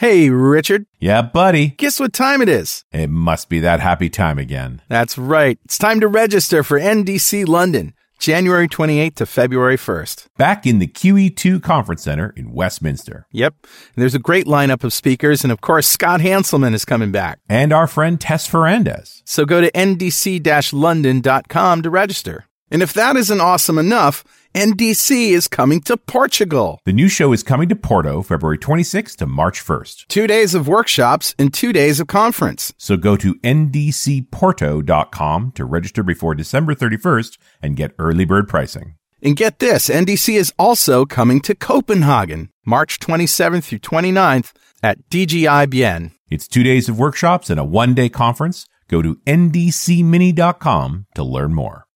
Hey, Richard. Yeah, buddy. Guess what time it is? It must be that happy time again. That's right. It's time to register for NDC London, January 28th to February 1st. Back in the QE2 Conference Center in Westminster. Yep. There's a great lineup of speakers, and of course, Scott Hanselman is coming back. And our friend Tess Ferrandez. So go to ndc london.com to register. And if that isn't awesome enough, NDC is coming to Portugal. The new show is coming to Porto February 26th to March 1st. Two days of workshops and two days of conference. So go to ndcporto.com to register before December 31st and get early bird pricing. And get this, NDC is also coming to Copenhagen, March 27th through 29th at DGI-byen. It's two days of workshops and a one day conference. Go to ndcmini.com to learn more.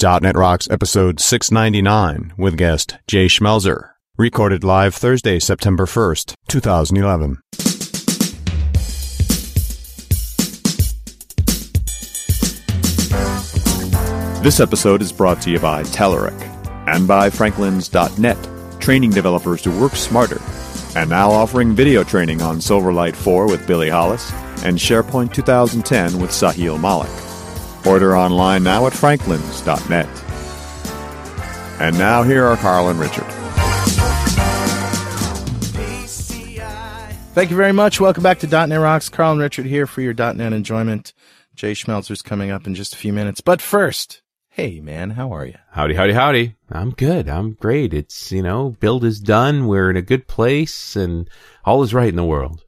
.NET Rocks episode 699 with guest Jay Schmelzer. Recorded live Thursday, September 1st, 2011. This episode is brought to you by Telerik and by Franklins.net, training developers to work smarter. And now offering video training on Silverlight 4 with Billy Hollis and SharePoint 2010 with Sahil Malik. Order online now at franklins.net. And now here are Carl and Richard. Thank you very much. Welcome back to .NET Rocks. Carl and Richard here for your .NET enjoyment. Jay Schmelzer's coming up in just a few minutes. But first, hey man, how are you? Howdy, howdy, howdy. I'm good. I'm great. It's, you know, build is done. We're in a good place and all is right in the world.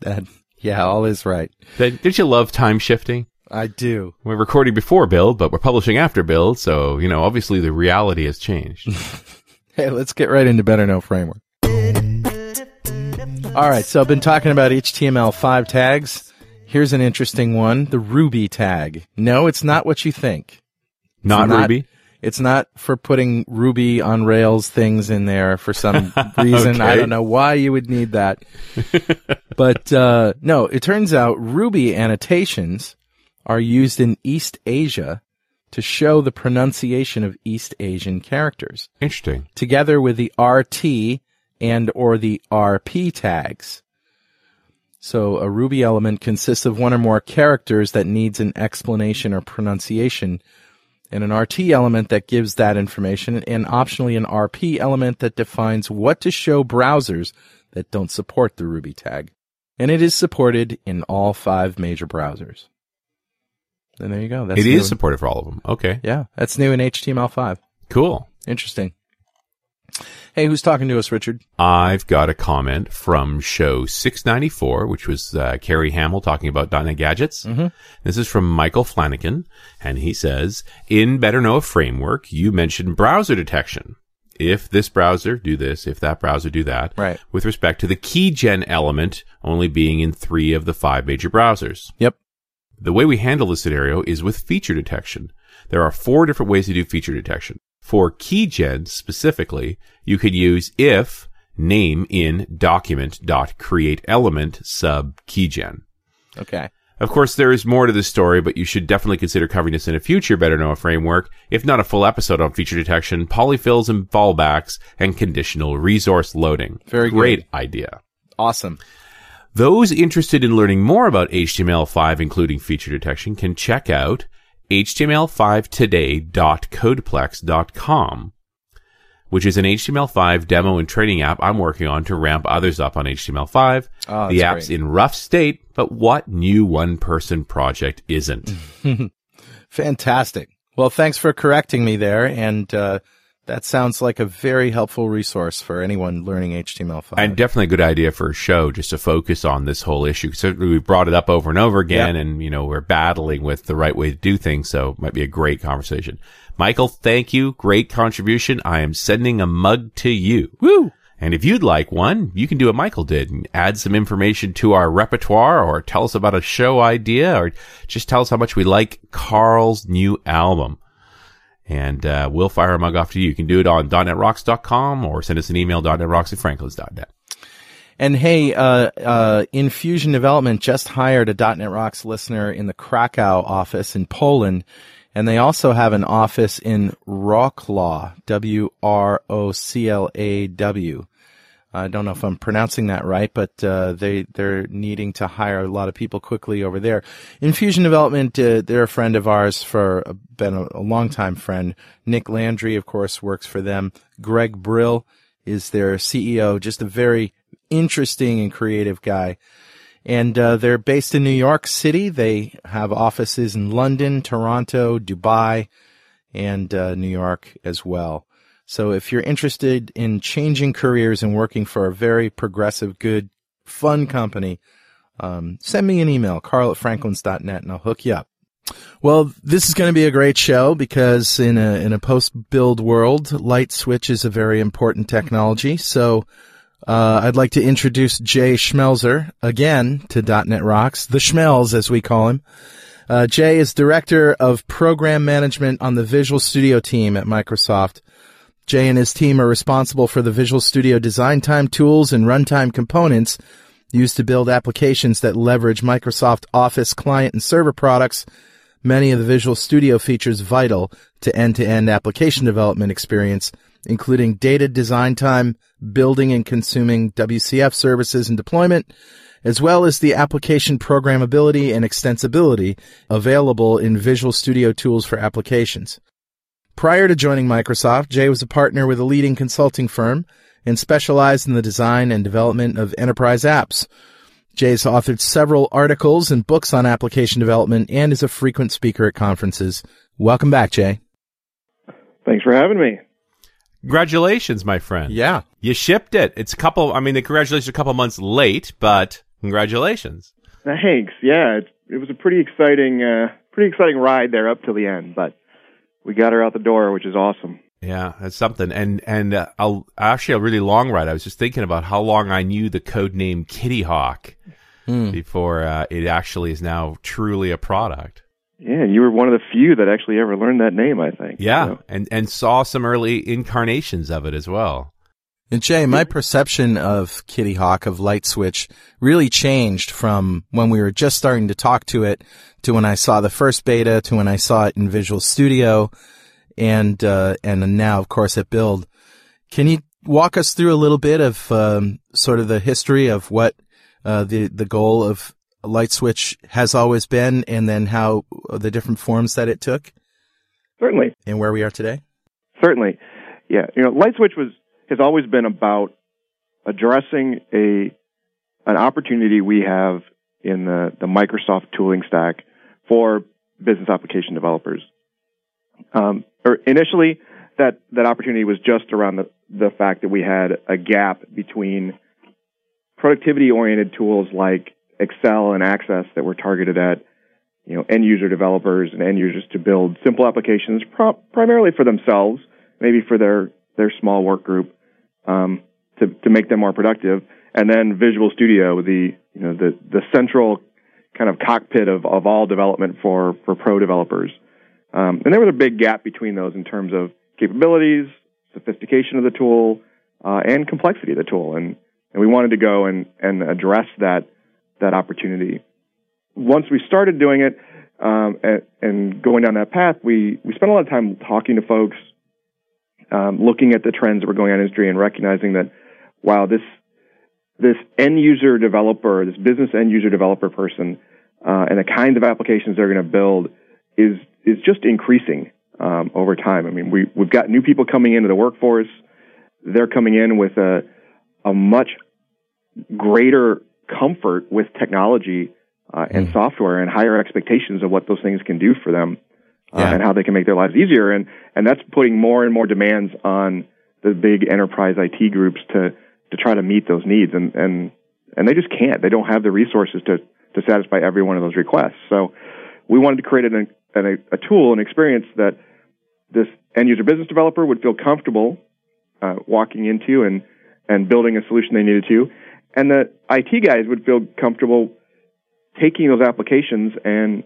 That, yeah, all is right. Did you love time shifting? I do. We're recording before build, but we're publishing after build. So, you know, obviously the reality has changed. hey, let's get right into Better Know Framework. All right. So I've been talking about HTML5 tags. Here's an interesting one. The Ruby tag. No, it's not what you think. Not, not Ruby? It's not for putting Ruby on Rails things in there for some reason. okay. I don't know why you would need that. but, uh, no, it turns out Ruby annotations are used in East Asia to show the pronunciation of East Asian characters. Interesting. Together with the RT and or the RP tags. So a Ruby element consists of one or more characters that needs an explanation or pronunciation and an RT element that gives that information and optionally an RP element that defines what to show browsers that don't support the Ruby tag. And it is supported in all five major browsers. And there you go. That's it is supported for all of them. Okay. Yeah. That's new in HTML5. Cool. Interesting. Hey, who's talking to us, Richard? I've got a comment from show 694, which was uh, Carrie Hamill talking about .NET gadgets. Mm-hmm. This is from Michael Flanagan, and he says, in Better Know a Framework, you mentioned browser detection. If this browser, do this. If that browser, do that. Right. With respect to the keygen element only being in three of the five major browsers. Yep. The way we handle this scenario is with feature detection. There are four different ways to do feature detection. For keygen specifically, you could use if name in document dot create element sub keygen. Okay. Of course, there is more to this story, but you should definitely consider covering this in a future Better Know a Framework, if not a full episode on feature detection, polyfills and fallbacks, and conditional resource loading. Very Great good. idea. Awesome. Those interested in learning more about HTML5, including feature detection, can check out html5today.codeplex.com, which is an HTML5 demo and training app I'm working on to ramp others up on HTML5. Oh, the app's great. in rough state, but what new one person project isn't? Fantastic. Well, thanks for correcting me there. And, uh, that sounds like a very helpful resource for anyone learning HTML5. And definitely a good idea for a show just to focus on this whole issue. Certainly we brought it up over and over again Yep. and, you know, we're battling with the right way to do things. So it might be a great conversation. Michael, thank you. Great contribution. I am sending a mug to you. Woo! And if you'd like one, you can do what Michael did and add some information to our repertoire or tell us about a show idea or just tell us how much we like Carl's new album. And uh, we'll fire a mug off to you. You can do it on .netrocks.com or send us an email, .netrocks at franklins.net. And hey, uh, uh, Infusion Development just hired a .NET Rocks listener in the Krakow office in Poland. And they also have an office in Wroclaw, W-R-O-C-L-A-W. I don't know if I'm pronouncing that right, but uh, they they're needing to hire a lot of people quickly over there. Infusion Development, uh, they're a friend of ours for a, been a, a long time friend. Nick Landry, of course, works for them. Greg Brill is their CEO, just a very interesting and creative guy. And uh, they're based in New York City. They have offices in London, Toronto, Dubai, and uh, New York as well. So if you're interested in changing careers and working for a very progressive, good, fun company, um, send me an email, carl at franklins.net, and I'll hook you up. Well, this is going to be a great show because in a in a post build world, LightSwitch is a very important technology. So uh, I'd like to introduce Jay Schmelzer again to .NET Rocks, the Schmelz as we call him. Uh, Jay is director of program management on the Visual Studio team at Microsoft. Jay and his team are responsible for the Visual Studio design time tools and runtime components used to build applications that leverage Microsoft Office client and server products, many of the Visual Studio features vital to end-to-end application development experience, including data design time, building and consuming WCF services and deployment, as well as the application programmability and extensibility available in Visual Studio tools for applications. Prior to joining Microsoft, Jay was a partner with a leading consulting firm and specialized in the design and development of enterprise apps. Jay's authored several articles and books on application development and is a frequent speaker at conferences. Welcome back, Jay. Thanks for having me. Congratulations, my friend. Yeah. You shipped it. It's a couple, I mean, the congratulations are a couple months late, but congratulations. Thanks. Yeah, it, it was a pretty exciting, uh, pretty exciting ride there up to the end, but we got her out the door, which is awesome. Yeah, that's something. And and uh, I'll, actually a really long ride. I was just thinking about how long I knew the code name Kitty Hawk Hmm. before uh, it actually is now truly a product. Yeah, you were one of the few that actually ever learned that name, I think. Yeah, So, and and saw some early incarnations of it as well. And Jay, my perception of Kitty Hawk of LightSwitch really changed from when we were just starting to talk to it to when I saw the first beta to when I saw it in Visual Studio and uh, and now of course at Build. Can you walk us through a little bit of um, sort of the history of what uh, the the goal of LightSwitch has always been and then how the different forms that it took certainly, and where we are today? certainly. Yeah, you know, LightSwitch was has always been about addressing a an opportunity we have in the, the Microsoft tooling stack for business application developers. Um, or initially, that, that opportunity was just around the, the fact that we had a gap between productivity oriented tools like Excel and Access that were targeted at you know end user developers and end users to build simple applications pro- primarily for themselves, maybe for their their small work group um, to to make them more productive, and then Visual Studio, the you know the the central kind of cockpit of, of all development for for pro developers. Um, and there was a big gap between those in terms of capabilities, sophistication of the tool, uh, and complexity of the tool. And, and we wanted to go and, and address that, that opportunity. Once we started doing it um, and, and going down that path, we, we spent a lot of time talking to folks, um, looking at the trends that were going on in industry and recognizing that, wow, this, this end user developer, this business end user developer person, uh, and the kinds of applications they're going to build is is just increasing um, over time. I mean, we we've got new people coming into the workforce. They're coming in with a a much greater comfort with technology uh, and software and higher expectations of what those things can do for them uh, Yeah. and how they can make their lives easier. And and that's putting more and more demands on the big enterprise IT groups to to try to meet those needs. And and and they just can't. They don't have the resources to to satisfy every one of those requests. So we wanted to create an, an, a, a tool, an experience that this end user business developer would feel comfortable uh, walking into and, and building a solution they needed to, and the IT guys would feel comfortable taking those applications and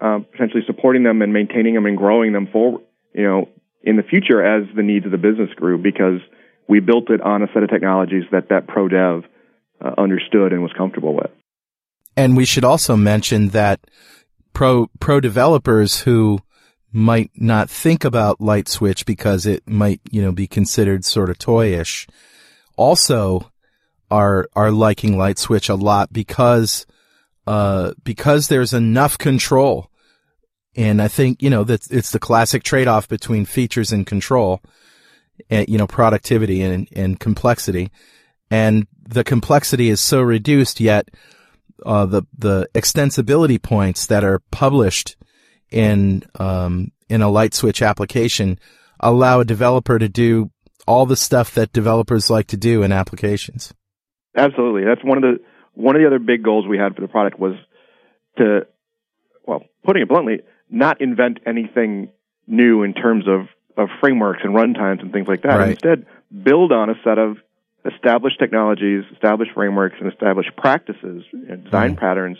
uh, potentially supporting them and maintaining them and growing them forward, you know, in the future as the needs of the business grew because we built it on a set of technologies that that pro dev uh, understood and was comfortable with. And we should also mention that pro pro developers who might not think about LightSwitch because it might you know be considered sort of toyish also are are liking LightSwitch a lot because uh, because there's enough control. And I think, you know, that it's the classic trade-off between features and control, and, you know, productivity and, and complexity. And the complexity is so reduced, yet, uh, the, the extensibility points that are published in, um, in a LightSwitch application allow a developer to do all the stuff that developers like to do in applications. Absolutely. That's one of the one of the other big goals we had for the product was to, well, putting it bluntly, not invent anything new in terms of, of frameworks and runtimes and things like that. Right. Instead, build on a set of established technologies, established frameworks, and established practices and design Mm. patterns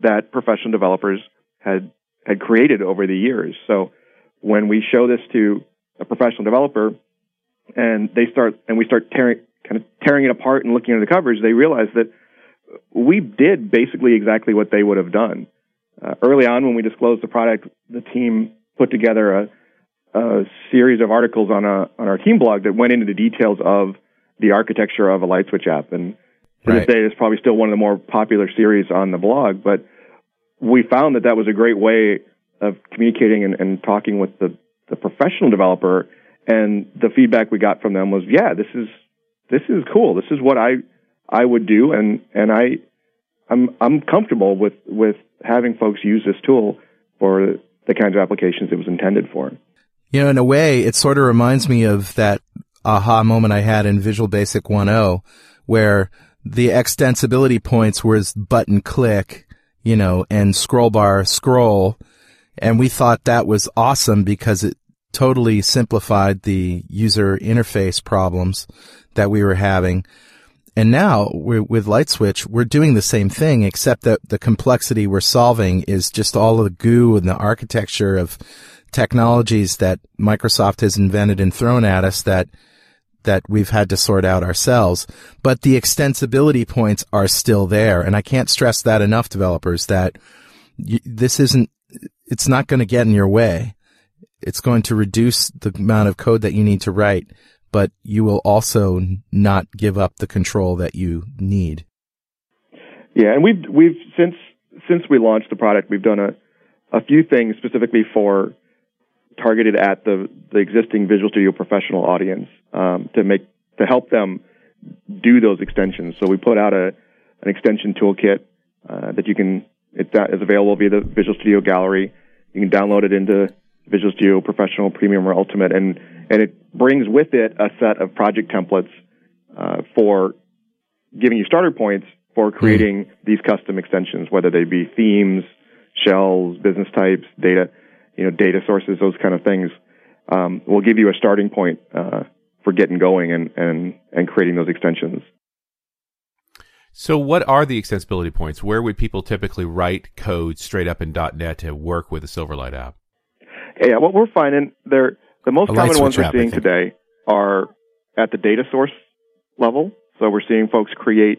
that professional developers had had created over the years. So when we show this to a professional developer and they start and we start tearing kind of tearing it apart and looking under the covers, they realize that we did basically exactly what they would have done. Uh, early on, when we disclosed the product, the team put together a, a series of articles on a on our team blog that went into the details of the architecture of a LightSwitch app. And to Right. this day, it's probably still one of the more popular series on the blog. But we found that that was a great way of communicating and, and talking with the, the professional developer. And the feedback we got from them was, yeah, this is this is cool. This is what I I would do, and and I I'm I'm comfortable with with having folks use this tool for the kinds of applications it was intended for. You know, in a way, it sort of reminds me of that aha moment I had in Visual Basic 1.0 where the extensibility points was button click, you know, and scroll bar scroll. And we thought that was awesome because it totally simplified the user interface problems that we were having. And now with LightSwitch, we're doing the same thing, except that the complexity we're solving is just all of the goo and the architecture of technologies that Microsoft has invented and thrown at us that that we've had to sort out ourselves. But the extensibility points are still there, and I can't stress that enough, developers. That this isn't, it's not going to get in your way. It's going to reduce the amount of code that you need to write, but you will also not give up the control that you need. Yeah, and we've we've since since we launched the product, we've done a a few things specifically for targeted at the the existing Visual Studio professional audience um, to make to help them do those extensions. So we put out a an extension toolkit uh, that you can that is available via the Visual Studio Gallery. You can download it into Visual Studio Professional, Premium, or Ultimate, and and it brings with it a set of project templates uh, for giving you starter points for creating these custom extensions, whether they be themes, shells, business types, data, you know, data sources, those kind of things. Um, will give you a starting point uh, for getting going and, and and creating those extensions. So, what are the extensibility points? Where would people typically write code straight up in .NET to work with a Silverlight app? Yeah, what we're finding they're the most common ones we're seeing today are at the data source level. So we're seeing folks create.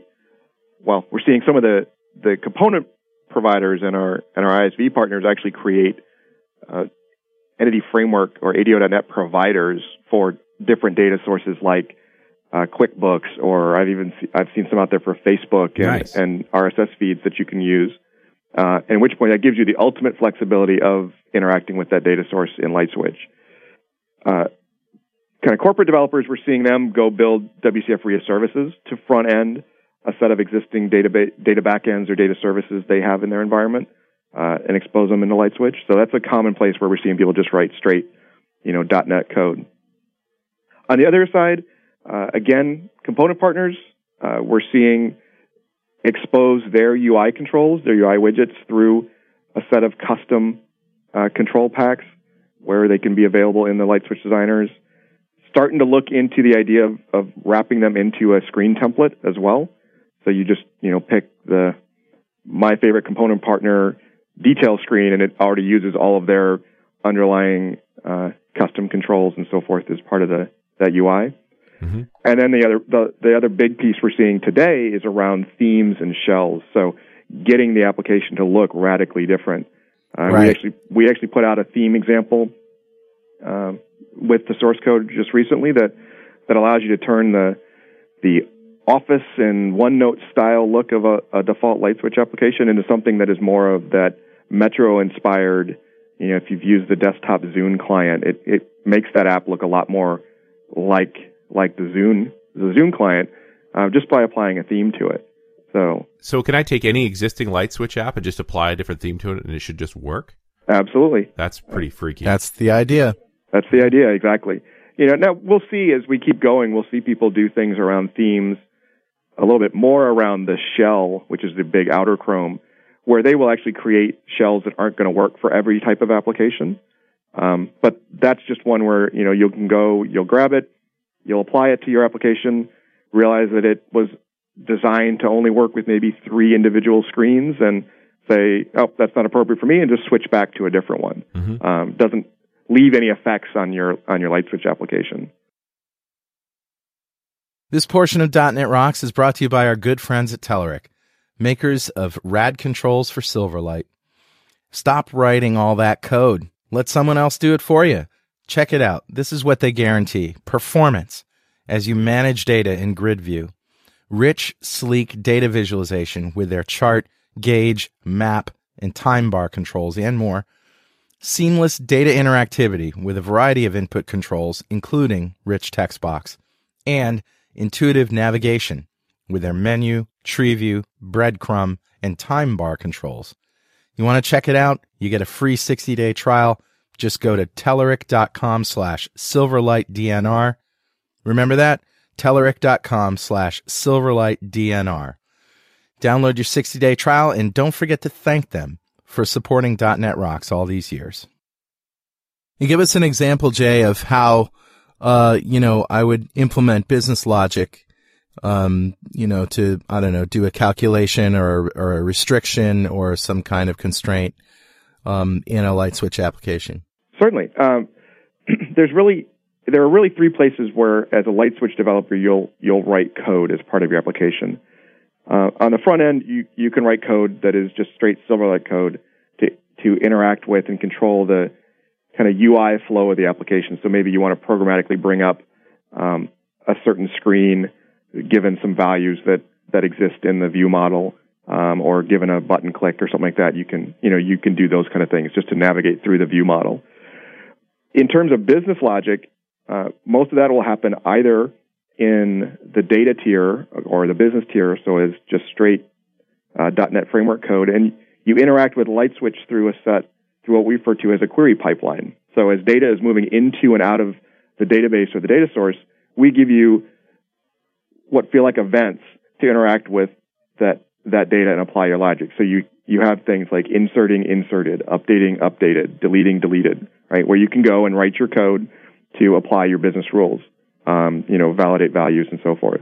Well, we're seeing some of the the component providers and our and our ISV partners actually create uh, entity framework or ADO.NET providers for different data sources like uh, QuickBooks, or I've even se- I've seen some out there for Facebook and, Nice. and RSS feeds that you can use. Uh, at which point that gives you the ultimate flexibility of interacting with that data source in LightSwitch. Uh, kind of corporate developers, we're seeing them go build WCF RIA services to front end a set of existing data, data backends or data services they have in their environment uh, and expose them into LightSwitch. So that's a common place where we're seeing people just write straight, you know, .NET code. On the other side, uh, again, component partners, uh, we're seeing expose their UI controls, their UI widgets through a set of custom uh, control packs where they can be available in the LightSwitch designers. Starting to look into the idea of, of wrapping them into a screen template as well. So you just, you know, pick the my favorite component partner detail screen and it already uses all of their underlying uh, custom controls and so forth as part of the that UI. Mhm. And then the other the, the other big piece we're seeing today is around themes and shells. So getting the application to look radically different. Uh, Right. We actually we actually put out a theme example um, with the source code just recently that that allows you to turn the the Office and OneNote style look of a, a default LightSwitch application into something that is more of that Metro inspired. You know, if you've used the desktop Zune client, it, it makes that app look a lot more like like the Zune the Zune client uh, just by applying a theme to it. So, so can I take any existing LightSwitch app and just apply a different theme to it, and it should just work? Absolutely. That's pretty freaky. That's the idea. That's the idea, exactly. You know, now we'll see as we keep going, we'll see people do things around themes a little bit more around the shell, which is the big outer Chrome, where they will actually create shells that aren't going to work for every type of application. Um, but that's just one where, you know, you can go, you'll grab it, you'll apply it to your application, realize that it was designed to only work with maybe three individual screens and say, oh, that's not appropriate for me, and just switch back to a different one. Mm-hmm. Um, doesn't leave any effects on your on your LightSwitch application. This portion of .NET Rocks is brought to you by our good friends at Telerik, makers of rad controls for Silverlight. Stop writing all that code. Let someone else do it for you. Check it out. This is what they guarantee. Performance as you manage data in grid view. Rich, sleek data visualization with their chart, gauge, map, and time bar controls and more – seamless data interactivity with a variety of input controls, including rich text box, and intuitive navigation with their menu, tree view, breadcrumb, and time bar controls. You want to check it out? You get a free 60 day trial. Just go to telerik.com slash silverlightdnr. Remember that? telerik.com slash silverlightdnr. Download your 60 day trial and don't forget to thank them for supporting .NET Rocks all these years. You give us an example, Jay, of how, uh, you know, I would implement business logic, um, you know, to, I don't know, do a calculation or, or a restriction or some kind of constraint, um, in a LightSwitch application. Certainly. Um, there's really, there are really three places where, as a LightSwitch developer, you'll, you'll write code as part of your application. Uh, on the front end, you, you can write code that is just straight Silverlight code to, to interact with and control the kind of UI flow of the application. So maybe you want to programmatically bring up um, a certain screen given some values that, that exist in the view model, um, or given a button click or something like that. You can, you know, you can do those kind of things just to navigate through the view model. In terms of business logic, uh, most of that will happen either in the data tier or the business tier, so as just straight uh, .NET framework code, and you interact with LightSwitch through a set through what we refer to as a query pipeline. So as data is moving into and out of the database or the data source, we give you what feel like events to interact with that that data and apply your logic. So you you have things like inserting inserted, updating updated, deleting deleted, right? Where you can go and write your code to apply your business rules um, you know, validate values and so forth.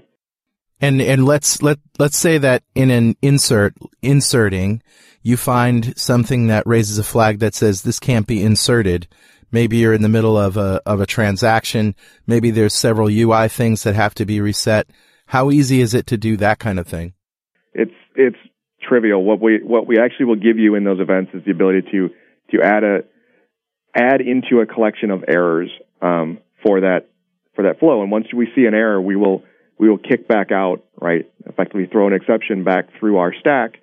And and let's let let's say that in an insert inserting, you find something that raises a flag that says this can't be inserted. Maybe you're in the middle of a of a transaction. Maybe there's several UI things that have to be reset. How easy is it to do that kind of thing? It's it's trivial. What we what we actually will give you in those events is the ability to to add a add into a collection of errors um, for that for that flow. And once we see an error, we will we will kick back out, right? Effectively throw an exception back through our stack,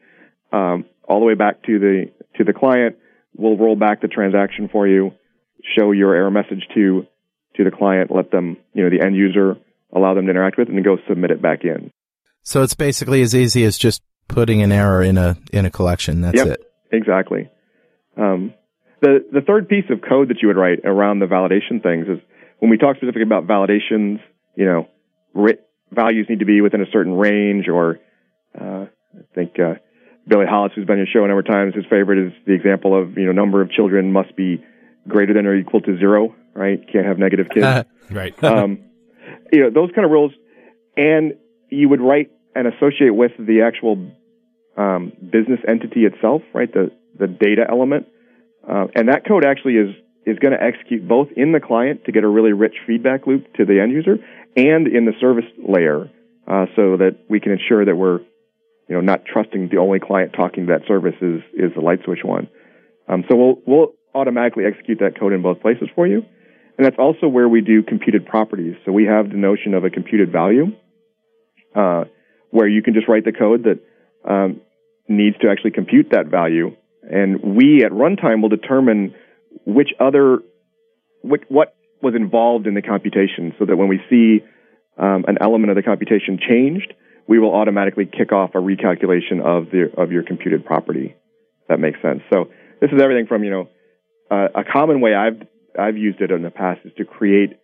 um, all the way back to the to the client. We'll roll back the transaction for you, show your error message to to the client, let them, you know, the end user, allow them to interact with, it, and then go submit it back in. So it's basically as easy as just putting an error in a in a collection. That's yep, it. Exactly. Um, the the third piece of code that you would write around the validation things is when we talk specifically about validations, you know, values need to be within a certain range, or uh, I think uh, Billy Hollis, who's been on your show a number of times, his favorite is the example of you know number of children must be greater than or equal to zero, right? Can't have negative kids, right? um, you know those kind of rules, and you would write and associate with the actual um, business entity itself, right? The the data element, uh, and that code actually is is going to execute both in the client to get a really rich feedback loop to the end user and in the service layer uh, so that we can ensure that we're you know not trusting the only client talking to that service is is the LightSwitch one. Um, so we'll we'll automatically execute that code in both places for you, and that's also where we do computed properties. So we have the notion of a computed value, uh, where you can just write the code that um, needs to actually compute that value, and we at runtime will determine which other what, what was involved in the computation, so that when we see um, an element of the computation changed, we will automatically kick off a recalculation of the of your computed property. that makes sense. So this is everything from you know uh, a common way I've I've used it in the past is to create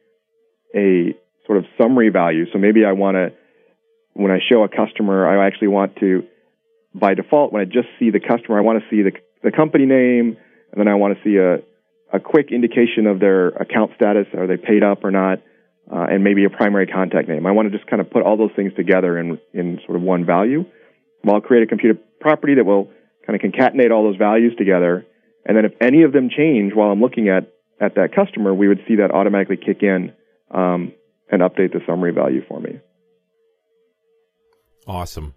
a sort of summary value. So maybe I want to when I show a customer, I actually want to by default when I just see the customer, I want to see the the company name, and then I want to see a a quick indication of their account status. Are they paid up or not? uh, and maybe a primary contact name. I want to just kind of put all those things together in, in sort of one value. Well, I'll create a computed property that will kind of concatenate all those values together. And then if any of them change while I'm looking at, at that customer, we would see that automatically kick in um, and update the summary value for me. Awesome.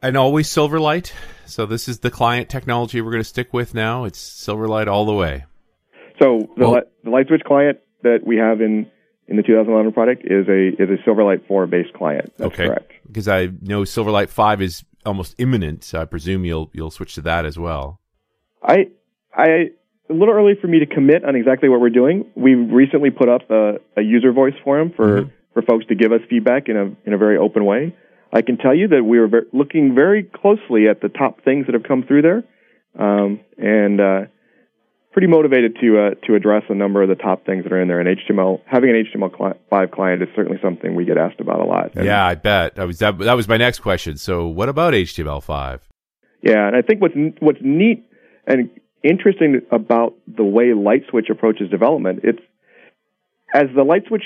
And always Silverlight. So this is the client technology we're going to stick with now. It's Silverlight all the way. So the, well, the LightSwitch client that we have in in the 2011 product is a is a Silverlight 4 based client. That's okay. correct. Because I know Silverlight 5 is almost imminent, so I presume you'll you'll switch to that as well. I I a little early for me to commit on exactly what we're doing. We recently put up a, a user voice forum for mm-hmm. for folks to give us feedback in a in a very open way. I can tell you that we were looking very closely at the top things that have come through there, um, and uh, pretty motivated to uh, to address a number of the top things that are in there. And HTML having an HTML5 client is certainly something we get asked about a lot. And yeah, I bet that was that, that was my next question. So, what about HTML5? Yeah, and I think what's what's neat and interesting about the way LightSwitch approaches development, it's as the LightSwitch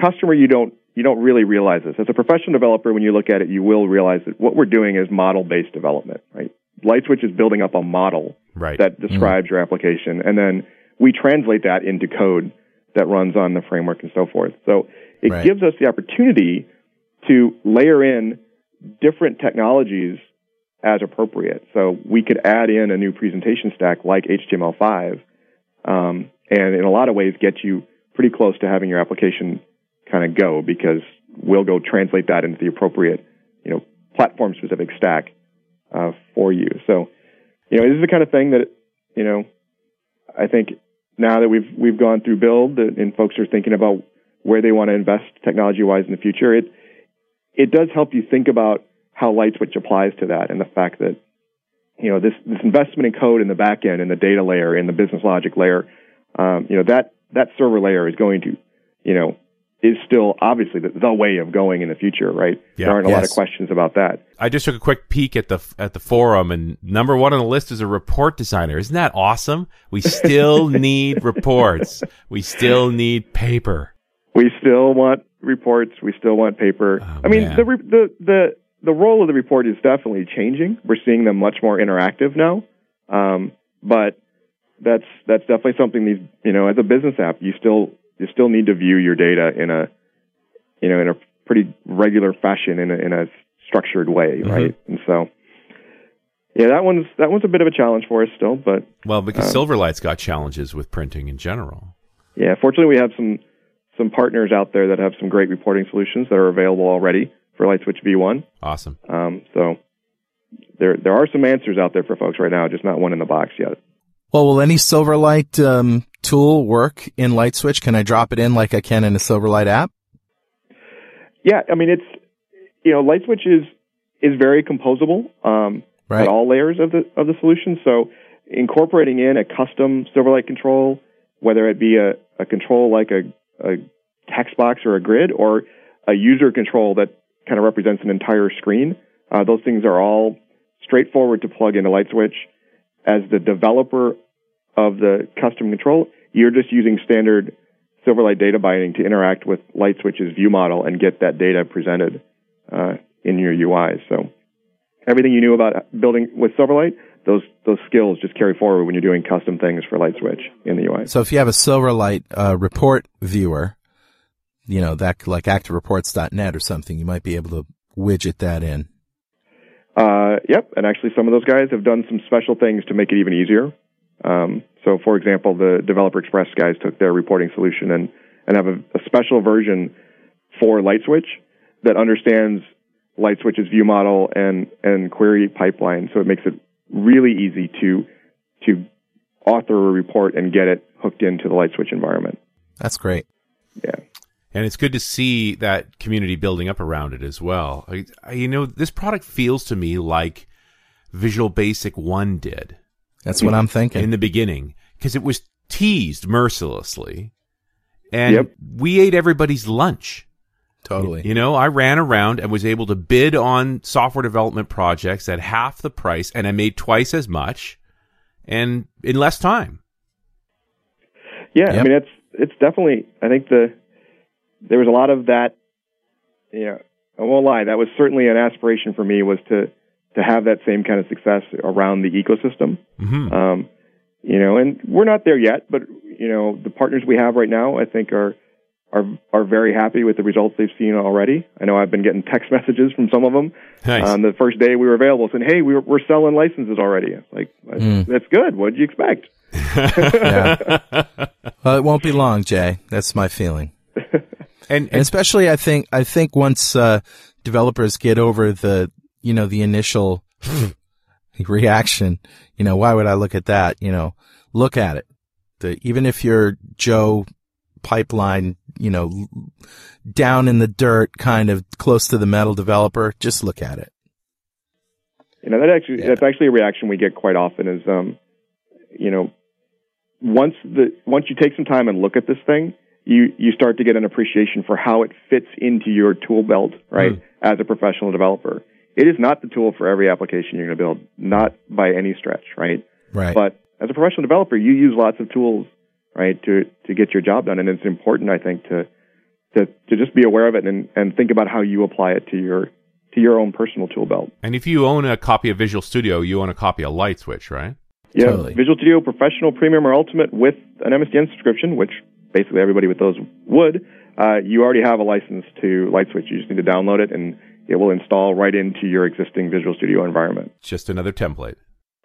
customer, you don't you don't really realize this. As a professional developer, when you look at it, you will realize that what we're doing is model based development, right? LightSwitch is building up a model right. that describes mm-hmm. your application, and then we translate that into code that runs on the framework and so forth. So it right. gives us the opportunity to layer in different technologies as appropriate. So we could add in a new presentation stack like HTML5, um, and in a lot of ways get you pretty close to having your application kind of go because we'll go translate that into the appropriate, you know, platform specific stack uh, for you. So, you know, this is the kind of thing that, you know, I think now that we've we've gone through build and folks are thinking about where they want to invest technology wise in the future, it it does help you think about how LightSwitch applies to that and the fact that you know this this investment in code in the back end and the data layer and the business logic layer, um, you know that that server layer is going to you know is still obviously the, the, way of going in the future, right? Yeah, there aren't a yes. lot of questions about that. I just took a quick peek at the at the forum, and number one on the list is a report designer. Isn't that awesome? We still need reports. We still need paper. We still want reports. We still want paper. Oh, I mean, the, the the the role of the report is definitely changing. We're seeing them much more interactive now, um, but that's that's definitely something these you know as a business app you still you still need to view your data in a you know in a pretty regular fashion in a, in a structured way, mm-hmm. right? And so yeah, that one's that one's a bit of a challenge for us still, but well, because um, Silverlight's got challenges with printing in general. Yeah, fortunately, we have some some partners out there that have some great reporting solutions that are available already for LightSwitch V1. Awesome. Um, so there there are some answers out there for folks right now, just not one in the box yet. Well, will any Silverlight um, tool work in LightSwitch? Can I drop it in like I can in a Silverlight app? Yeah, I mean it's you know LightSwitch is is very composable um, right. at all layers of the of the solution. So incorporating in a custom Silverlight control, whether it be a, a control like a, a text box or a grid, or a user control that kind of represents an entire screen, uh, those things are all straightforward to plug into LightSwitch. As the developer of the custom control, you're just using standard Silverlight data binding to interact with LightSwitch's view model and get that data presented uh, in your UI. So everything you knew about building with Silverlight, those those skills just carry forward when you're doing custom things for LightSwitch in the UI. So if you have a Silverlight uh, report viewer, you know that like ActiveReports.net or something, you might be able to widget that in. Uh, yep, and actually some of those guys have done some special things to make it even easier. Um, so, for example, the Developer Express guys took their reporting solution and, and have a, a special version for LightSwitch that understands LightSwitch's view model and and query pipeline, so it makes it really easy to to author a report and get it hooked into the LightSwitch environment. That's great. Yeah. And it's good to see that community building up around it as well. I, I, you know, this product feels to me like Visual Basic 1 did That's what I'm thinking. in the beginning because it was teased mercilessly and Yep. we ate everybody's lunch. totally. You know, I ran around and was able to bid on software development projects at half the price and I made twice as much and in less time. Yeah, Yep. I mean it's it's definitely. I think the there was a lot of that. Yeah, I won't lie. That was certainly an aspiration for me was to to have that same kind of success around the ecosystem. hmm Um, you know, and we're not there yet, but you know, the partners we have right now, I think are are are very happy with the results they've seen already. I know I've been getting text messages from some of them Nice. on the first day we were available saying, "Hey, we're we're selling licenses already." It's like Mm. that's good. What did you expect? Yeah. well, it won't be long, Jay. That's my feeling. and, And especially, I think, I think once uh, developers get over the, you know, the initial reaction, you know, why would I look at that? You know, look at it. The, even if you're Joe pipeline, you know, down in the dirt, kind of close to the metal developer, just look at it. You know, that actually Yeah. that's actually a reaction we get quite often is um you know once the once you take some time and look at this thing, you you start to get an appreciation for how it fits into your tool belt, right? Mm. As a professional developer. It is not the tool for every application you're going to build, not by any stretch, right? Right. But as a professional developer, you use lots of tools, right, to to get your job done, and it's important, I think, to to to just be aware of it and and think about how you apply it to your to your own personal tool belt. and if you own a copy of Visual Studio, you own a copy of LightSwitch, right? Yeah, Totally. Visual Studio Professional, Premium, or Ultimate with an MSDN subscription, which basically everybody with those would. Uh, you already have a license to LightSwitch. You just need to download it, and it will install right into your existing Visual Studio environment. Just another template.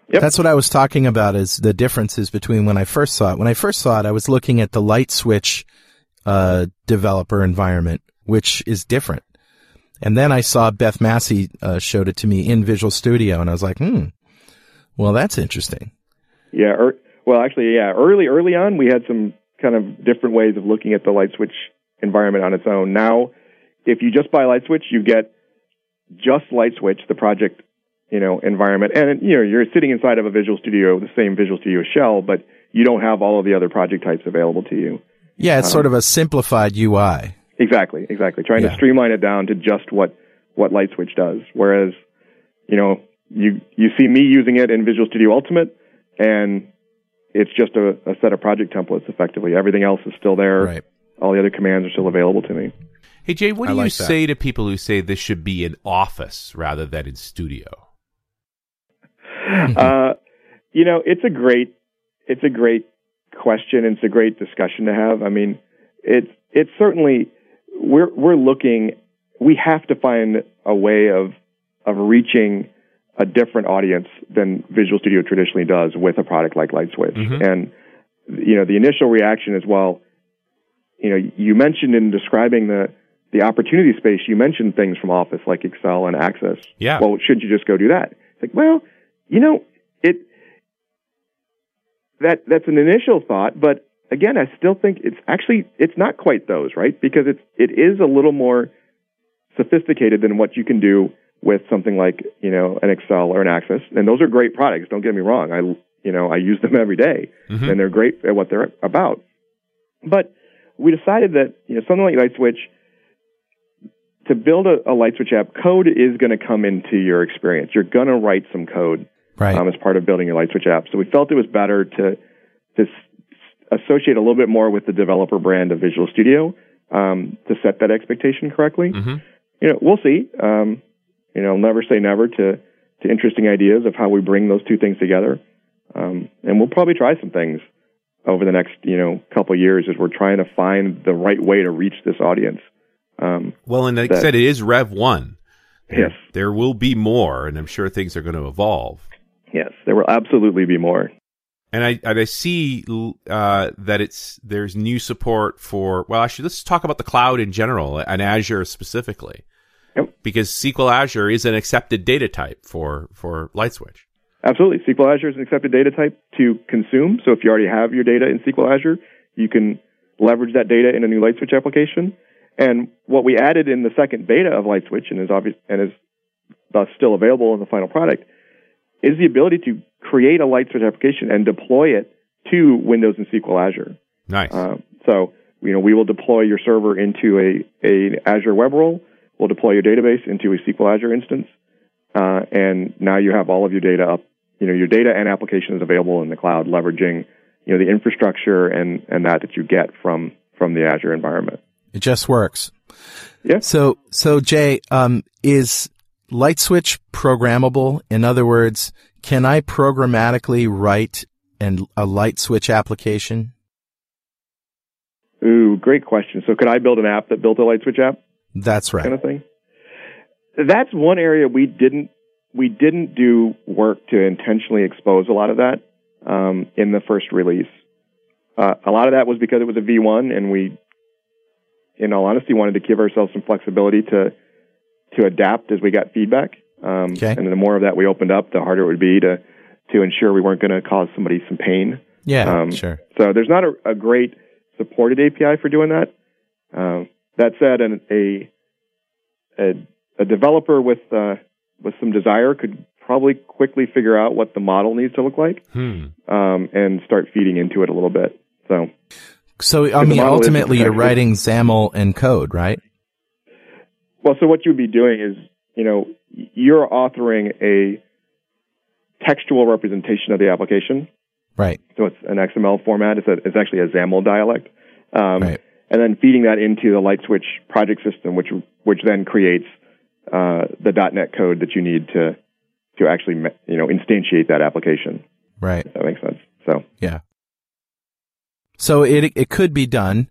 Yep. That's what I was talking about is the differences between when I first saw it. When I first saw it, I was looking at the LightSwitch, uh, developer environment, which is different. And then I saw Beth Massi, uh, showed it to me in Visual Studio and I was like, hmm, well, that's interesting. Yeah. Er, well, actually, yeah. Early, early on, we had some kind of different ways of looking at the LightSwitch environment on its own. Now, if you just buy LightSwitch, you get just LightSwitch, the project, you know, environment, and you know, you're sitting inside of a Visual Studio, the same Visual Studio shell, but you don't have all of the other project types available to you. Yeah, it's sort um, of a simplified UI. Exactly, exactly. Trying Yeah. to streamline it down to just what what LightSwitch does. Whereas, you know, you you see me using it in Visual Studio Ultimate, and it's just a, a set of project templates. Effectively, everything else is still there. Right. All the other commands are still available to me. Hey Jay, what I do you that. say to people who say this should be in Office rather than in Studio? uh, you know, it's a great it's a great question and it's a great discussion to have. I mean, it's it's certainly we're we're looking we have to find a way of of reaching a different audience than Visual Studio traditionally does with a product like LightSwitch. Mhm. And you know, the initial reaction is well, you know, you mentioned in describing the the opportunity space, you mentioned things from Office like Excel and Access. Yeah. Well, shouldn't you just go do that? It's like, well, you know, it that that's an initial thought, but again, I still think it's actually it's not quite those, right? Because it's it is a little more sophisticated than what you can do with something like you know an Excel or an Access, and those are great products. Don't get me wrong. I you know I use them every day, Mhm. and they're great at what they're about. But we decided that you know something like Light LightSwitch to build a, a LightSwitch app, code is going to come into your experience. You're going to write some code Right. um, as part of building your LightSwitch app. So we felt it was better to to s- associate a little bit more with the developer brand of Visual Studio um, to set that expectation correctly. hmm You know, we'll see. Um, you know, never say never to to interesting ideas of how we bring those two things together. Um, and we'll probably try some things over the next you know couple years as we're trying to find the right way to reach this audience. Um, Well, and like I said, it is Rev One. Yes. There will be more, and I'm sure things are going to evolve. yes, there will absolutely be more. And I and I see uh, that it's there's new support for. Well, actually, let's talk about the cloud in general and Azure specifically. Yep. Because SQL Azure is an accepted data type for for LightSwitch. Absolutely. SQL Azure is an accepted data type to consume. So if you already have your data in SQL Azure, you can leverage that data in a new LightSwitch application. And what we added in the second beta of LightSwitch and is obvious and is thus still available in the final product is the ability to create a LightSwitch application and deploy it to Windows and SQL Azure. Nice. Uh, so you know we will deploy your server into a, a Azure web role. We'll deploy your database into a SQL Azure instance, uh, and now you have all of your data up. You know your data and applications available in the cloud, leveraging you know the infrastructure and and that that you get from from the Azure environment. It just works. Yeah. So, so Jay, um, is LightSwitch programmable? In other words, can I programmatically write an, a LightSwitch application? Ooh, great question. So could I build an app that built a LightSwitch app That's right. kind of thing? That's one area we didn't we didn't do work to intentionally expose a lot of that um, in the first release. Uh, a lot of that was because it was a V1, and we, in all honesty, wanted to give ourselves some flexibility to to adapt as we got feedback. Um, Okay. And the more of that we opened up, the harder it would be to to ensure we weren't going to cause somebody some pain. Yeah, Um, sure. So there's not a, a great supported API for doing that. Um, that said, an, a, a a developer with uh, with some desire could probably quickly figure out what the model needs to look like Hmm. um, and start feeding into it a little bit. So So, I mean, ultimately, you're writing XAML and code, right? Well, so what you would be doing is, you know, you're authoring a textual representation of the application. Right. So it's an XML format. It's, a, it's actually a XAML dialect. Um, Right. And then feeding that into the LightSwitch project system, which which then creates uh, the .NET code that you need to to actually you know instantiate that application. Right. If that makes sense. So Yeah. So it it could be done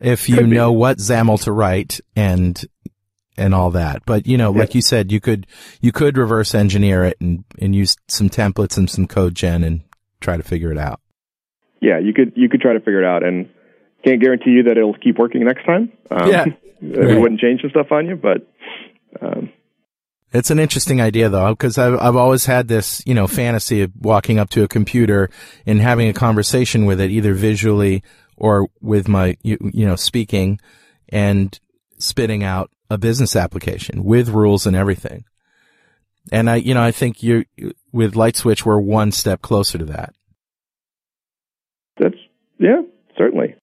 if you Could be. know what XAML to write and and all that. But you know, Yeah. like you said, you could you could reverse engineer it and and use some templates and some code gen and try to figure it out. yeah, you could you could try to figure it out, and can't guarantee you that it'll keep working next time. Um, Yeah. we Right. wouldn't change some stuff on you, but um, It's an interesting idea though, because I've, I've always had this, you know, fantasy of walking up to a computer and having a conversation with it, either visually or with my, you, you know, speaking and spitting out a business application with rules and everything. And I, you know, I think you, with LightSwitch, we're one step closer to that. that's yeah, certainly.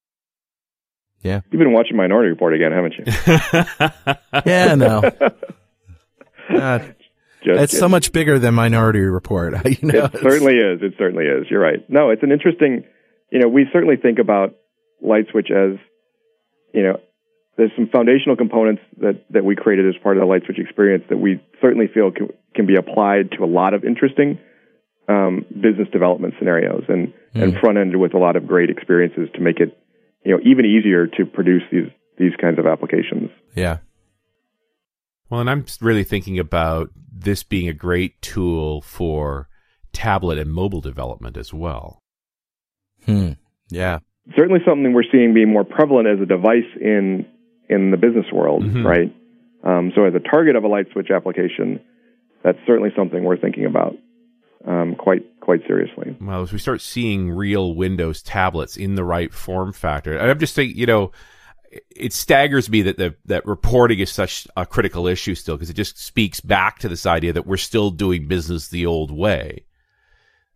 Yeah. You've been watching Minority Report again, haven't you? Yeah, no. Uh, Just it's so much bigger than Minority Report. you know, It certainly is. It certainly is. You're right. No, it's an interesting. You know, we certainly think about LightSwitch as, you know, there's some foundational components that that we created as part of the LightSwitch experience that we certainly feel can, can be applied to a lot of interesting um, business development scenarios and and front ended with a lot of great experiences to make it, you know, even easier to produce these these kinds of applications. yeah. Well, and I'm really thinking about this being a great tool for tablet and mobile development as well. Hmm. Yeah. certainly something we're seeing be more prevalent as a device in in the business world, Mhm. right? Um, so as a target of a LightSwitch application, that's certainly something we're thinking about um, quite quite seriously. Well, as we start seeing real Windows tablets in the right form factor, I'm just thinking, you know, it staggers me that the, that reporting is such a critical issue still because it just speaks back to this idea that we're still doing business the old way.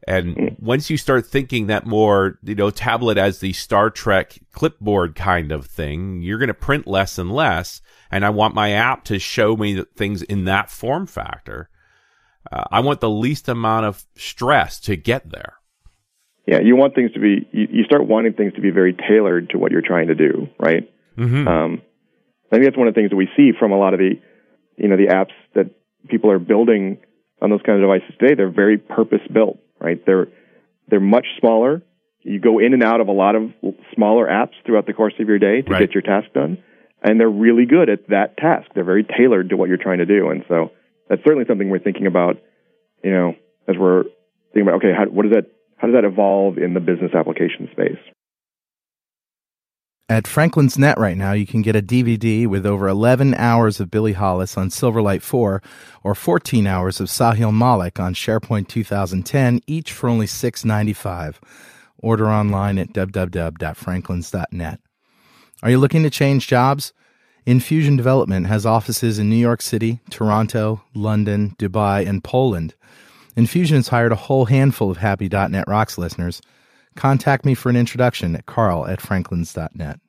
And once you start thinking that more, you know, tablet as the Star Trek clipboard kind of thing, you're going to print less and less. And I want my app to show me things in that form factor. Uh, I want the least amount of stress to get there. Yeah, you want things to be you, you start wanting things to be very tailored to what you're trying to do, right? Mm-hmm. Um, I think that's one of the things that we see from a lot of the, you know, the apps that people are building on those kind of devices today. They're very purpose built, right? They're they're much smaller. You go in and out of a lot of smaller apps throughout the course of your day to Right. get your task done, and they're really good at that task. They're very tailored to what you're trying to do, and so that's certainly something we're thinking about. You know, as we're thinking about, okay, how, what does that how does that evolve in the business application space? At Franklin's Net right now, you can get a DVD with over 11 hours of Billy Hollis on Silverlight 4 or 14 hours of Sahil Malik on SharePoint 2010, each for only $6.95. Order online at www.franklins.net. Are you looking to change jobs? Infusion Development has offices in New York City, Toronto, London, Dubai, and Poland. Infusion has hired a whole handful of Happy.net Rocks listeners. Contact me for an introduction at carl at franklins.net.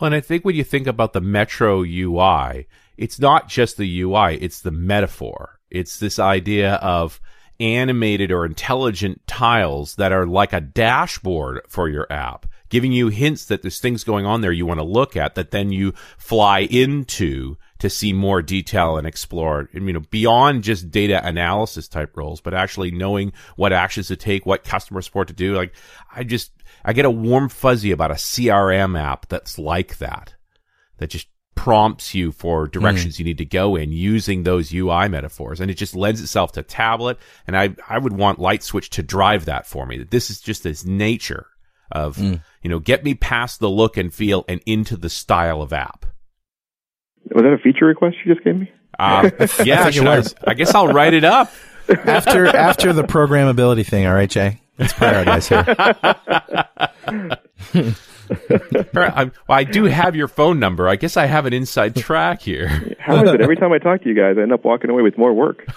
Well, and I think when you think about the Metro UI, it's not just the UI, it's the metaphor. It's this idea of animated or intelligent tiles that are like a dashboard for your app, giving you hints that there's things going on there you want to look at that then you fly into to see more detail and explore, you know, beyond just data analysis type roles, but actually knowing what actions to take, what customer support to do. Like, I just, I get a warm fuzzy about a CRM app that's like that, that just prompts you for directions mm. you need to go in using those UI metaphors. And it just lends itself to tablet. And I, I would want LightSwitch to drive that for me, that this is just this nature of, mm. you know, get me past the look and feel and into the style of app. Was that a feature request you just gave me? Uh, yeah, I, I, I guess I'll write it up after after the programmability thing. All right, Jay. Let's prioritize here. I, well, I do have your phone number. I guess I have an inside track here. How is it? Every time I talk to you guys, I end up walking away with more work.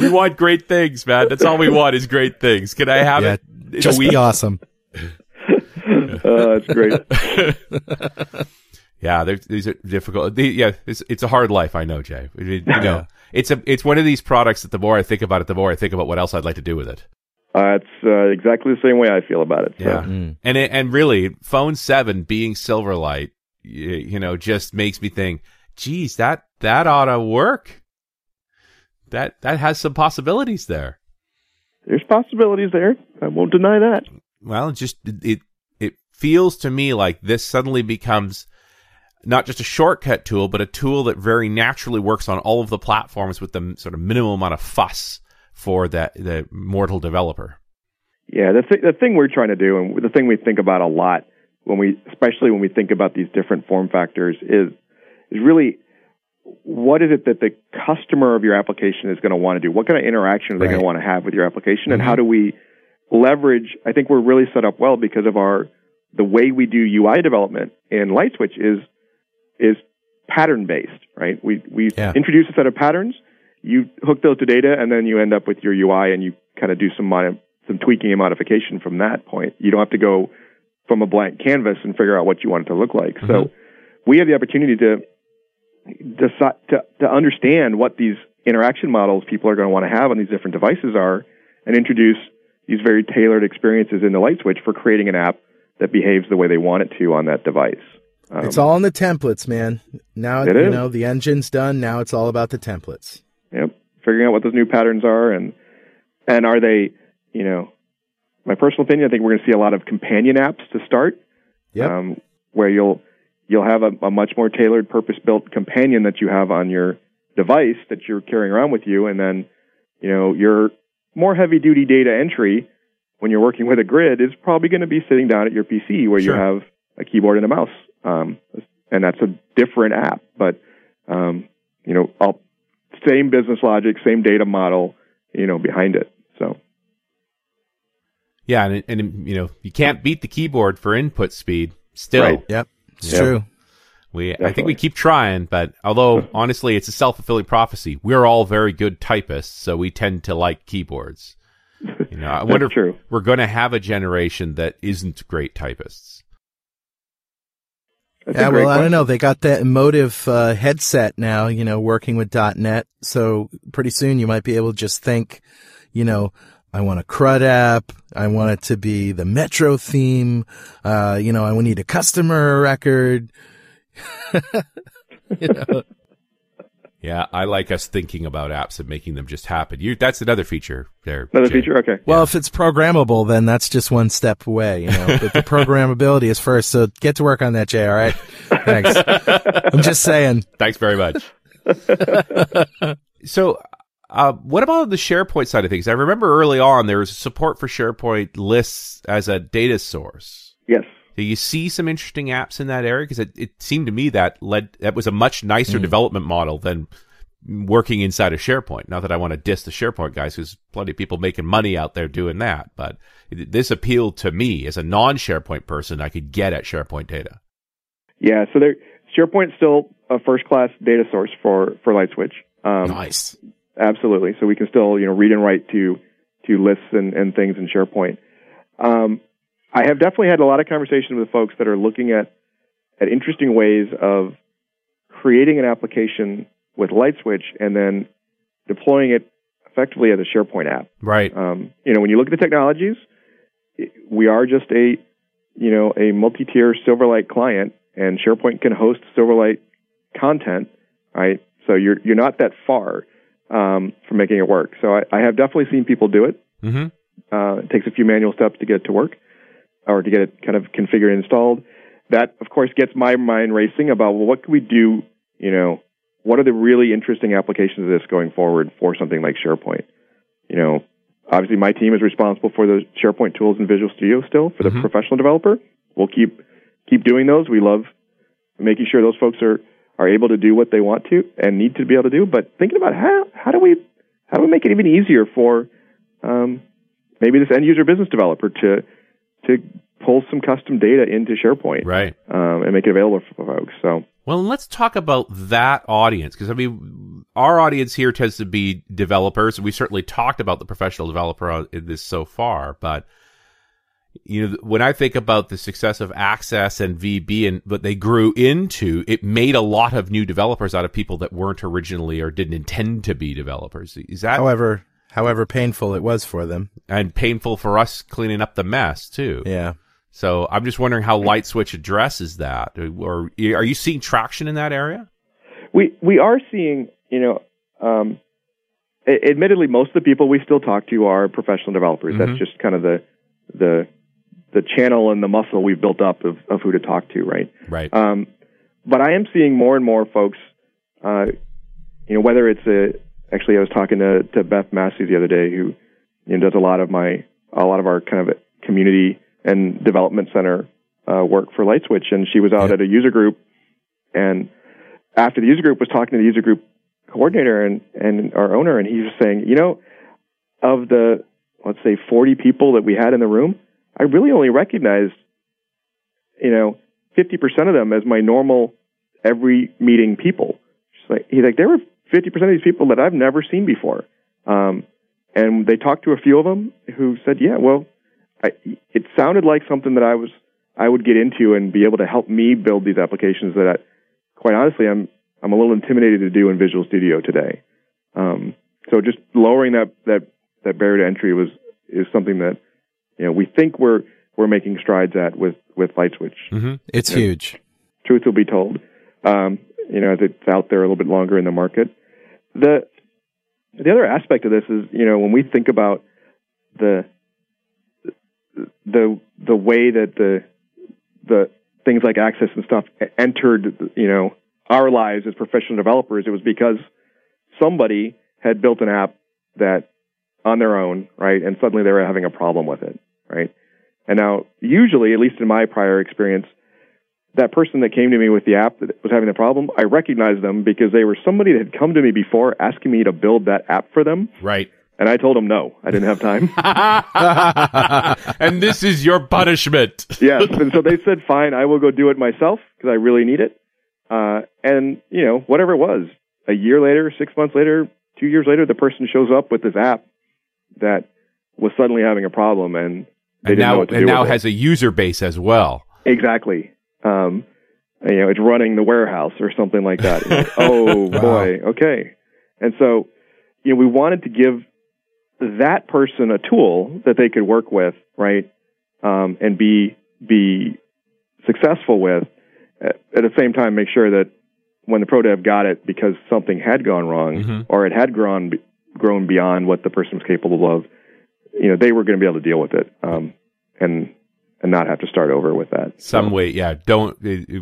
we want great things, man. That's all we want is great things. Can I have yeah, it? Just be awesome. Uh, that's great. yeah, these are difficult. yeah, it's, it's a hard life. I know, Jay. You know, it's a it's one of these products that the more I think about it, the more I think about what else I'd like to do with it. Uh, it's uh, exactly the same way I feel about it. So. Yeah, mm. and it, and really, Phone Seven being Silverlight, you, you know, just makes me think, geez, that that ought to work. That that has some possibilities there. There's possibilities there. I won't deny that. Well, just it it feels to me like this suddenly becomes not just a shortcut tool, but a tool that very naturally works on all of the platforms with the sort of minimal amount of fuss for that the mortal developer. Yeah, the th- the thing we're trying to do, and the thing we think about a lot when we, especially when we think about these different form factors, is is really what is it that the customer of your application is going to want to do? What kind of interaction are they right. going to want to have with your application, mm-hmm. and how do we leverage? I think we're really set up well because of our the way we do UI development in LightSwitch is is pattern based, right? We we yeah. introduce a set of patterns, you hook those to data, and then you end up with your UI, and you kind of do some mod- some tweaking and modification from that point. You don't have to go from a blank canvas and figure out what you want it to look like. Mm-hmm. So we have the opportunity to decide to, to understand what these interaction models people are going to want to have on these different devices are, and introduce these very tailored experiences in the LightSwitch for creating an app that behaves the way they want it to on that device. Um, it's all in the templates, man. Now you is. know the engine's done. Now it's all about the templates. Yep, figuring out what those new patterns are, and and are they, you know, my personal opinion. I think we're going to see a lot of companion apps to start. Yep. Um, where you'll you'll have a, a much more tailored, purpose-built companion that you have on your device that you're carrying around with you, and then you know your more heavy-duty data entry when you're working with a grid is probably going to be sitting down at your PC where sure. you have a keyboard and a mouse, um, and that's a different app. But um, you know, I'll, same business logic, same data model, you know, behind it. So. Yeah, and, and you know you can't beat the keyboard for input speed. Still, right. yep, it's yep. true. We, Definitely. I think we keep trying, but although honestly, it's a self fulfilling prophecy. We're all very good typists, so we tend to like keyboards. You know, I wonder true. if we're going to have a generation that isn't great typists. That's yeah, well, question. I don't know. They got that Emotiv uh, headset now, you know, working with .NET. So pretty soon you might be able to just think, you know, I want a CRUD app. I want it to be the Metro theme. Uh, you know, I need a customer record. you know. Yeah, I like us thinking about apps and making them just happen. You, that's another feature there. Another Jay. feature, okay. Well, yeah. if it's programmable, then that's just one step away. You know, but the programmability is first. So get to work on that, Jay. All right. Thanks. I'm just saying. Thanks very much. so Uh, what about the SharePoint side of things? I remember early on there was support for SharePoint lists as a data source. Yes. Do you see some interesting apps in that area? Because it, it seemed to me that led that was a much nicer development model than working inside of SharePoint. Not that I want to diss the SharePoint guys, because plenty of people making money out there doing that. But this appealed to me as a non-SharePoint person. I could get at SharePoint data. Yeah. So there, SharePoint's still a first class data source for for LightSwitch. Um, nice. Absolutely. So we can still, you know, read and write to to lists and, and things in SharePoint. Um, I have definitely had a lot of conversations with folks that are looking at at interesting ways of creating an application with LightSwitch and then deploying it effectively as a SharePoint app. Right. Um, you know, when you look at the technologies, we are just a you know a multi-tier Silverlight client, and SharePoint can host Silverlight content, right? So you're you're not that far um, from making it work. So I, I have definitely seen people do it. Mm-hmm. Uh, it takes a few manual steps to get it to work or to get it kind of configured and installed. That, of course, gets my mind racing about well, what can we do? You know, what are the really interesting applications of this going forward for something like SharePoint? You know, obviously my team is responsible for the SharePoint tools in Visual Studio still for the Mhm. professional developer. We'll keep keep doing those. We love making sure those folks are are able to do what they want to and need to be able to do. But thinking about how how do we how do we make it even easier for um, maybe this end user business developer to to pull some custom data into SharePoint Right. um, and make it available for folks. So Well, let's talk about that audience because I mean, our audience here tends to be developers. We certainly talked about the professional developer in this so far, but you know, when I think about the success of Access and VB and what they grew into, it made a lot of new developers out of people that weren't originally or didn't intend to be developers. Is that However, however painful it was for them. and painful for us cleaning up the mess too? Yeah. So I'm just wondering how LightSwitch addresses that, or are you seeing traction in that area? we we are seeing, you know, um, admittedly, most of the people we still talk to are professional developers. Mhm. That's just kind of the the the channel and the muscle we've built up of, of who to talk to, right? Right. Um, but I am seeing more and more folks, uh, you know, whether it's a actually I was talking to, to Beth Massi the other day who you know, does a lot of my a lot of our kind of community and development center uh, work for LightSwitch, and she was out Yeah. at a user group, and after the user group was talking to the user group coordinator and and our owner, and he was saying, you know, of the let's say 40 people that we had in the room, I really only recognized, you know, 50% of them as my normal every meeting people. She's like, he's like, there were 50% of these people that I've never seen before. Um, and they talked to a few of them who said, yeah, well, I, it sounded like something that I was, I would get into and be able to help me build these applications that I, quite honestly, I'm, I'm a little intimidated to do in Visual Studio today. Um, so just lowering that, that, that barrier to entry was, is something that, you know, we think we're, we're making strides at with, with LightSwitch Mm-hmm. It's huge. truth will be told. Um, you know, as it's out there a little bit longer in the market. The the other aspect of this is, you know, when we think about the the the way that the the things like access and stuff entered, you know, our lives as professional developers, it was because somebody had built an app that on their own, right, and suddenly they were having a problem with it, right? And now, usually, at least in my prior experience, that person that came to me with the app that was having the problem, I recognized them because they were somebody that had come to me before asking me to build that app for them. Right. And I told them no, I didn't have time. and this is your punishment. yes. And so they said, fine, I will go do it myself because I really need it. Uh, and, you know, whatever it was, a year later, six months later, two years later, the person shows up with this app that was suddenly having a problem and they And didn't know now, what to and do now with it. has a user base as well. Exactly. Um, you know, it's running the warehouse or something like that. Like, oh boy, okay. And so, you know, we wanted to give that person a tool that they could work with, right, um, and be be successful with. At, at the same time, make sure that when the pro dev got it because something had gone wrong Mhm. or it had grown grown beyond what the person was capable of, you know, they were going to be able to deal with it, um, and and not have to start over with that. Some way, yeah. Don't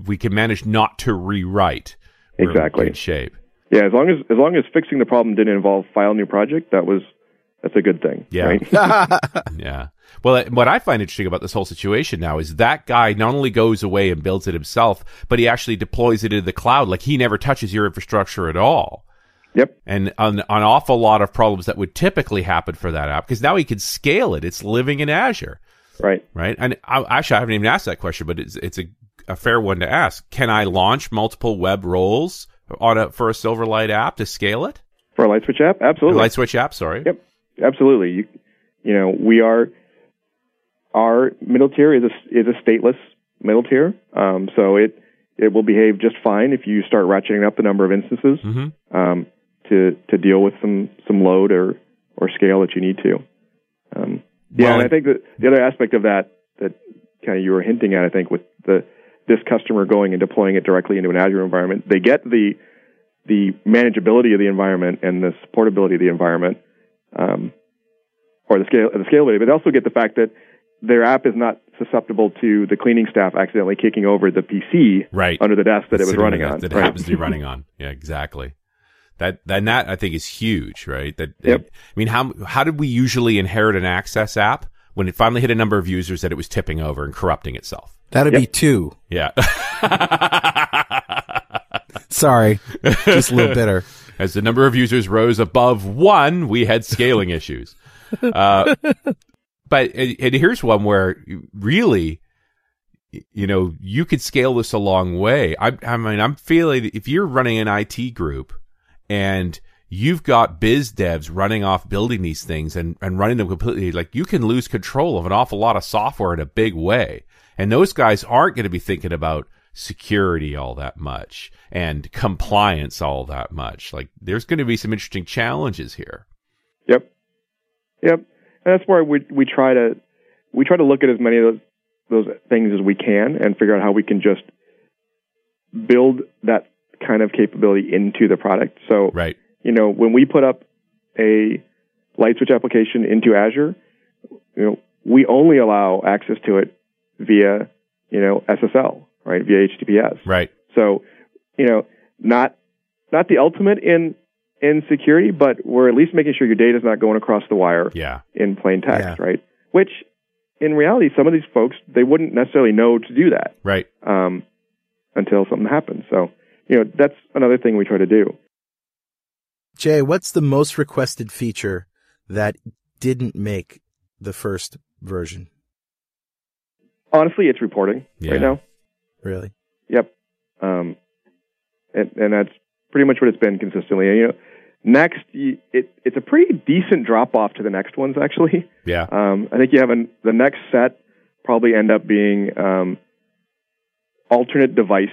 we can manage not to rewrite. we're in Exactly. shape. Yeah, as long as as long as fixing the problem didn't involve file new project, that was that's a good thing. Yeah. Right? Yeah. Well, uh, what I find interesting about this whole situation now is that guy not only goes away and builds it himself, but he actually deploys it into the cloud. Like he never touches your infrastructure at all. yep. And an, an awful lot of problems that would typically happen for that app because now he can scale it. It's living in Azure, Right. right? And I, actually, I haven't even asked that question, but it's, it's a, a fair one to ask. Can I launch multiple web roles on a, for a Silverlight app to scale it? For a LightSwitch app, absolutely. LightSwitch app, sorry. Yep, absolutely. You, you know, we are our middle tier is a is a stateless middle tier, um, so it it will behave just fine if you start ratcheting up the number of instances Mm-hmm. um, to to deal with some some load or or scale that you need to. Um, yeah, Well, and I think that the other aspect of that that kind of you were hinting at, I think, with the this customer going and deploying it directly into an Azure environment, they get the the manageability of the environment and the supportability of the environment, um, or the scale the scalability, but they also get the fact that their app is not susceptible to the cleaning staff accidentally kicking over the PC Right. under the desk that it was running on. That right? happens to be running on. Yeah, exactly. That then that I think is huge, right? That Yep. I mean, how how did we usually inherit an Access app when it finally hit a number of users that it was tipping over and corrupting itself? That'd be two. Yeah. Sorry, just a little bitter. As the number of users rose above one, we had scaling issues. Uh, but and, and here's one where really, you know, you could scale this a long way. I, I mean, I'm feeling if you're running an IT group and you've got biz devs running off building these things and, and running them completely, like you can lose control of an awful lot of software in a big way. And those guys aren't going to be thinking about security all that much and compliance all that much. Like there's going to be some interesting challenges here. Yep. Yep. And that's where we we try to we try to look at as many of those those things as we can and figure out how we can just build that kind of capability into the product. So Right. you know, when we put up a LightSwitch application into Azure, you know, we only allow access to it via, you know, SSL, right? Via HTTPS. Right. So, you know, not not the ultimate in in security, but we're at least making sure your data is not going across the wire Yeah. in plain text, Yeah. right? Which, in reality, some of these folks they wouldn't necessarily know to do that Right. um, until something happens. So, you know, that's another thing we try to do. Jay, what's the most requested feature that didn't make the first version? Honestly, it's reporting Yeah. right now. Really? Yep. Um, and, and that's pretty much what it's been consistently. And, you know, next, you, it, it's a pretty decent drop off to the next ones, actually. Yeah. Um, I think you have an, the next set probably end up being um, alternate device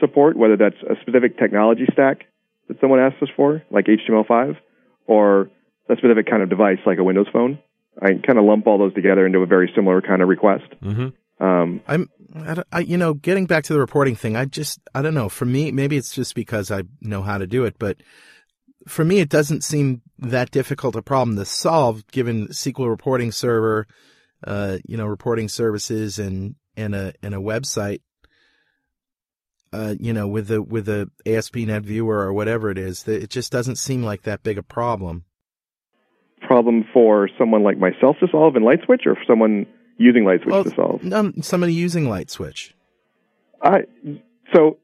support, whether that's a specific technology stack that someone asks us for, like HTML5, or a specific kind of device, like a Windows phone. I kind of lump all those together into a very similar kind of request. Mm-hmm. Um, I'm, I, I, you know, getting back to the reporting thing, I just, I don't know. For me, maybe it's just because I know how to do it, but for me, it doesn't seem that difficult a problem to solve given SQL reporting server, uh, you know, reporting services and, and a, and a website, uh, you know, with the, with the ASP.NET viewer or whatever it is, that it just doesn't seem like that big a problem. problem for someone like myself to solve in LightSwitch, or for someone using LightSwitch to solve? um, somebody using LightSwitch. I so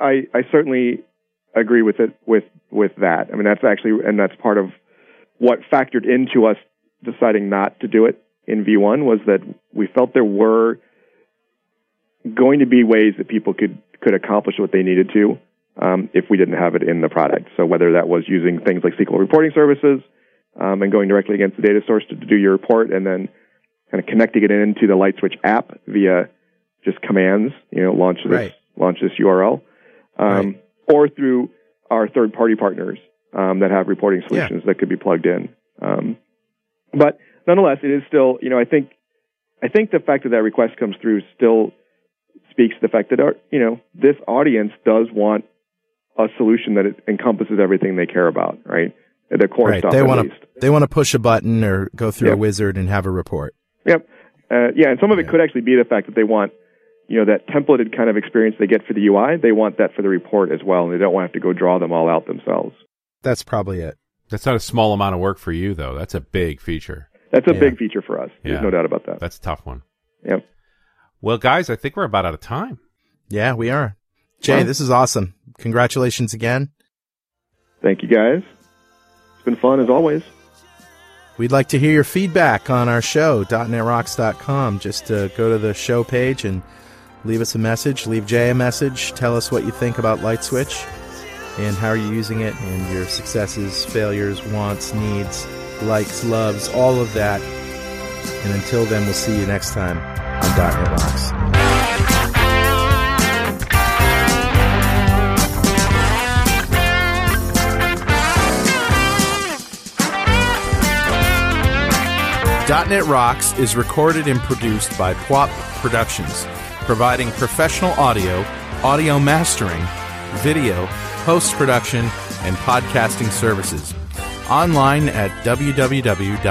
I I certainly agree with it with with that. I mean that's actually and that's part of what factored into us deciding not to do it in V1 was that we felt there were going to be ways that people could could accomplish what they needed to um, if we didn't have it in the product. So whether that was using things like SQL reporting services um, and going directly against the data source to, do your report, and then kind of connecting it into the LightSwitch app via just commands, you know, launch this Right. launch this URL, um, Right. or through our third party partners um, that have reporting Yeah. solutions that could be plugged in. Um, but nonetheless, it is still, you know, I think I think the fact that that request comes through still speaks to the fact that our, you know this audience does want a solution that encompasses everything they care about, right? Their core Right. stuff They at want least. to, they want to push a button or go through Yep. a wizard and have a report. Yep. Uh, yeah, and some of it Yeah. could actually be the fact that they want, you know that templated kind of experience they get for the UI, they want that for the report as well, and they don't want to have to go draw them all out themselves. That's probably it. That's not a small amount of work for you, though. That's a big feature. That's a Yeah. big feature for us. There's no doubt about that. That's a tough one. Yep. Well, guys, I think we're about out of time. Yeah, we are. Jay, Well- this is awesome. Congratulations again. Thank you guys. It's been fun as always. We'd like to hear your feedback on our show, .netrocks.com. Just uh, go to the show page and leave us a message. Leave Jay a message. Tell us what you think about LightSwitch and how are you using it and your successes, failures, wants, needs, likes, loves, all of that. And until then, we'll see you next time on .NET Rocks. .NET Rocks is recorded and produced by PWOP Productions, providing professional audio, audio mastering, video, post-production, and podcasting services. Online at www.pwop.com.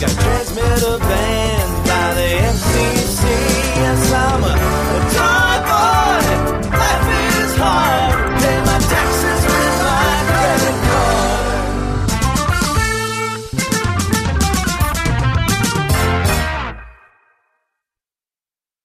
Got transmitter band by the MC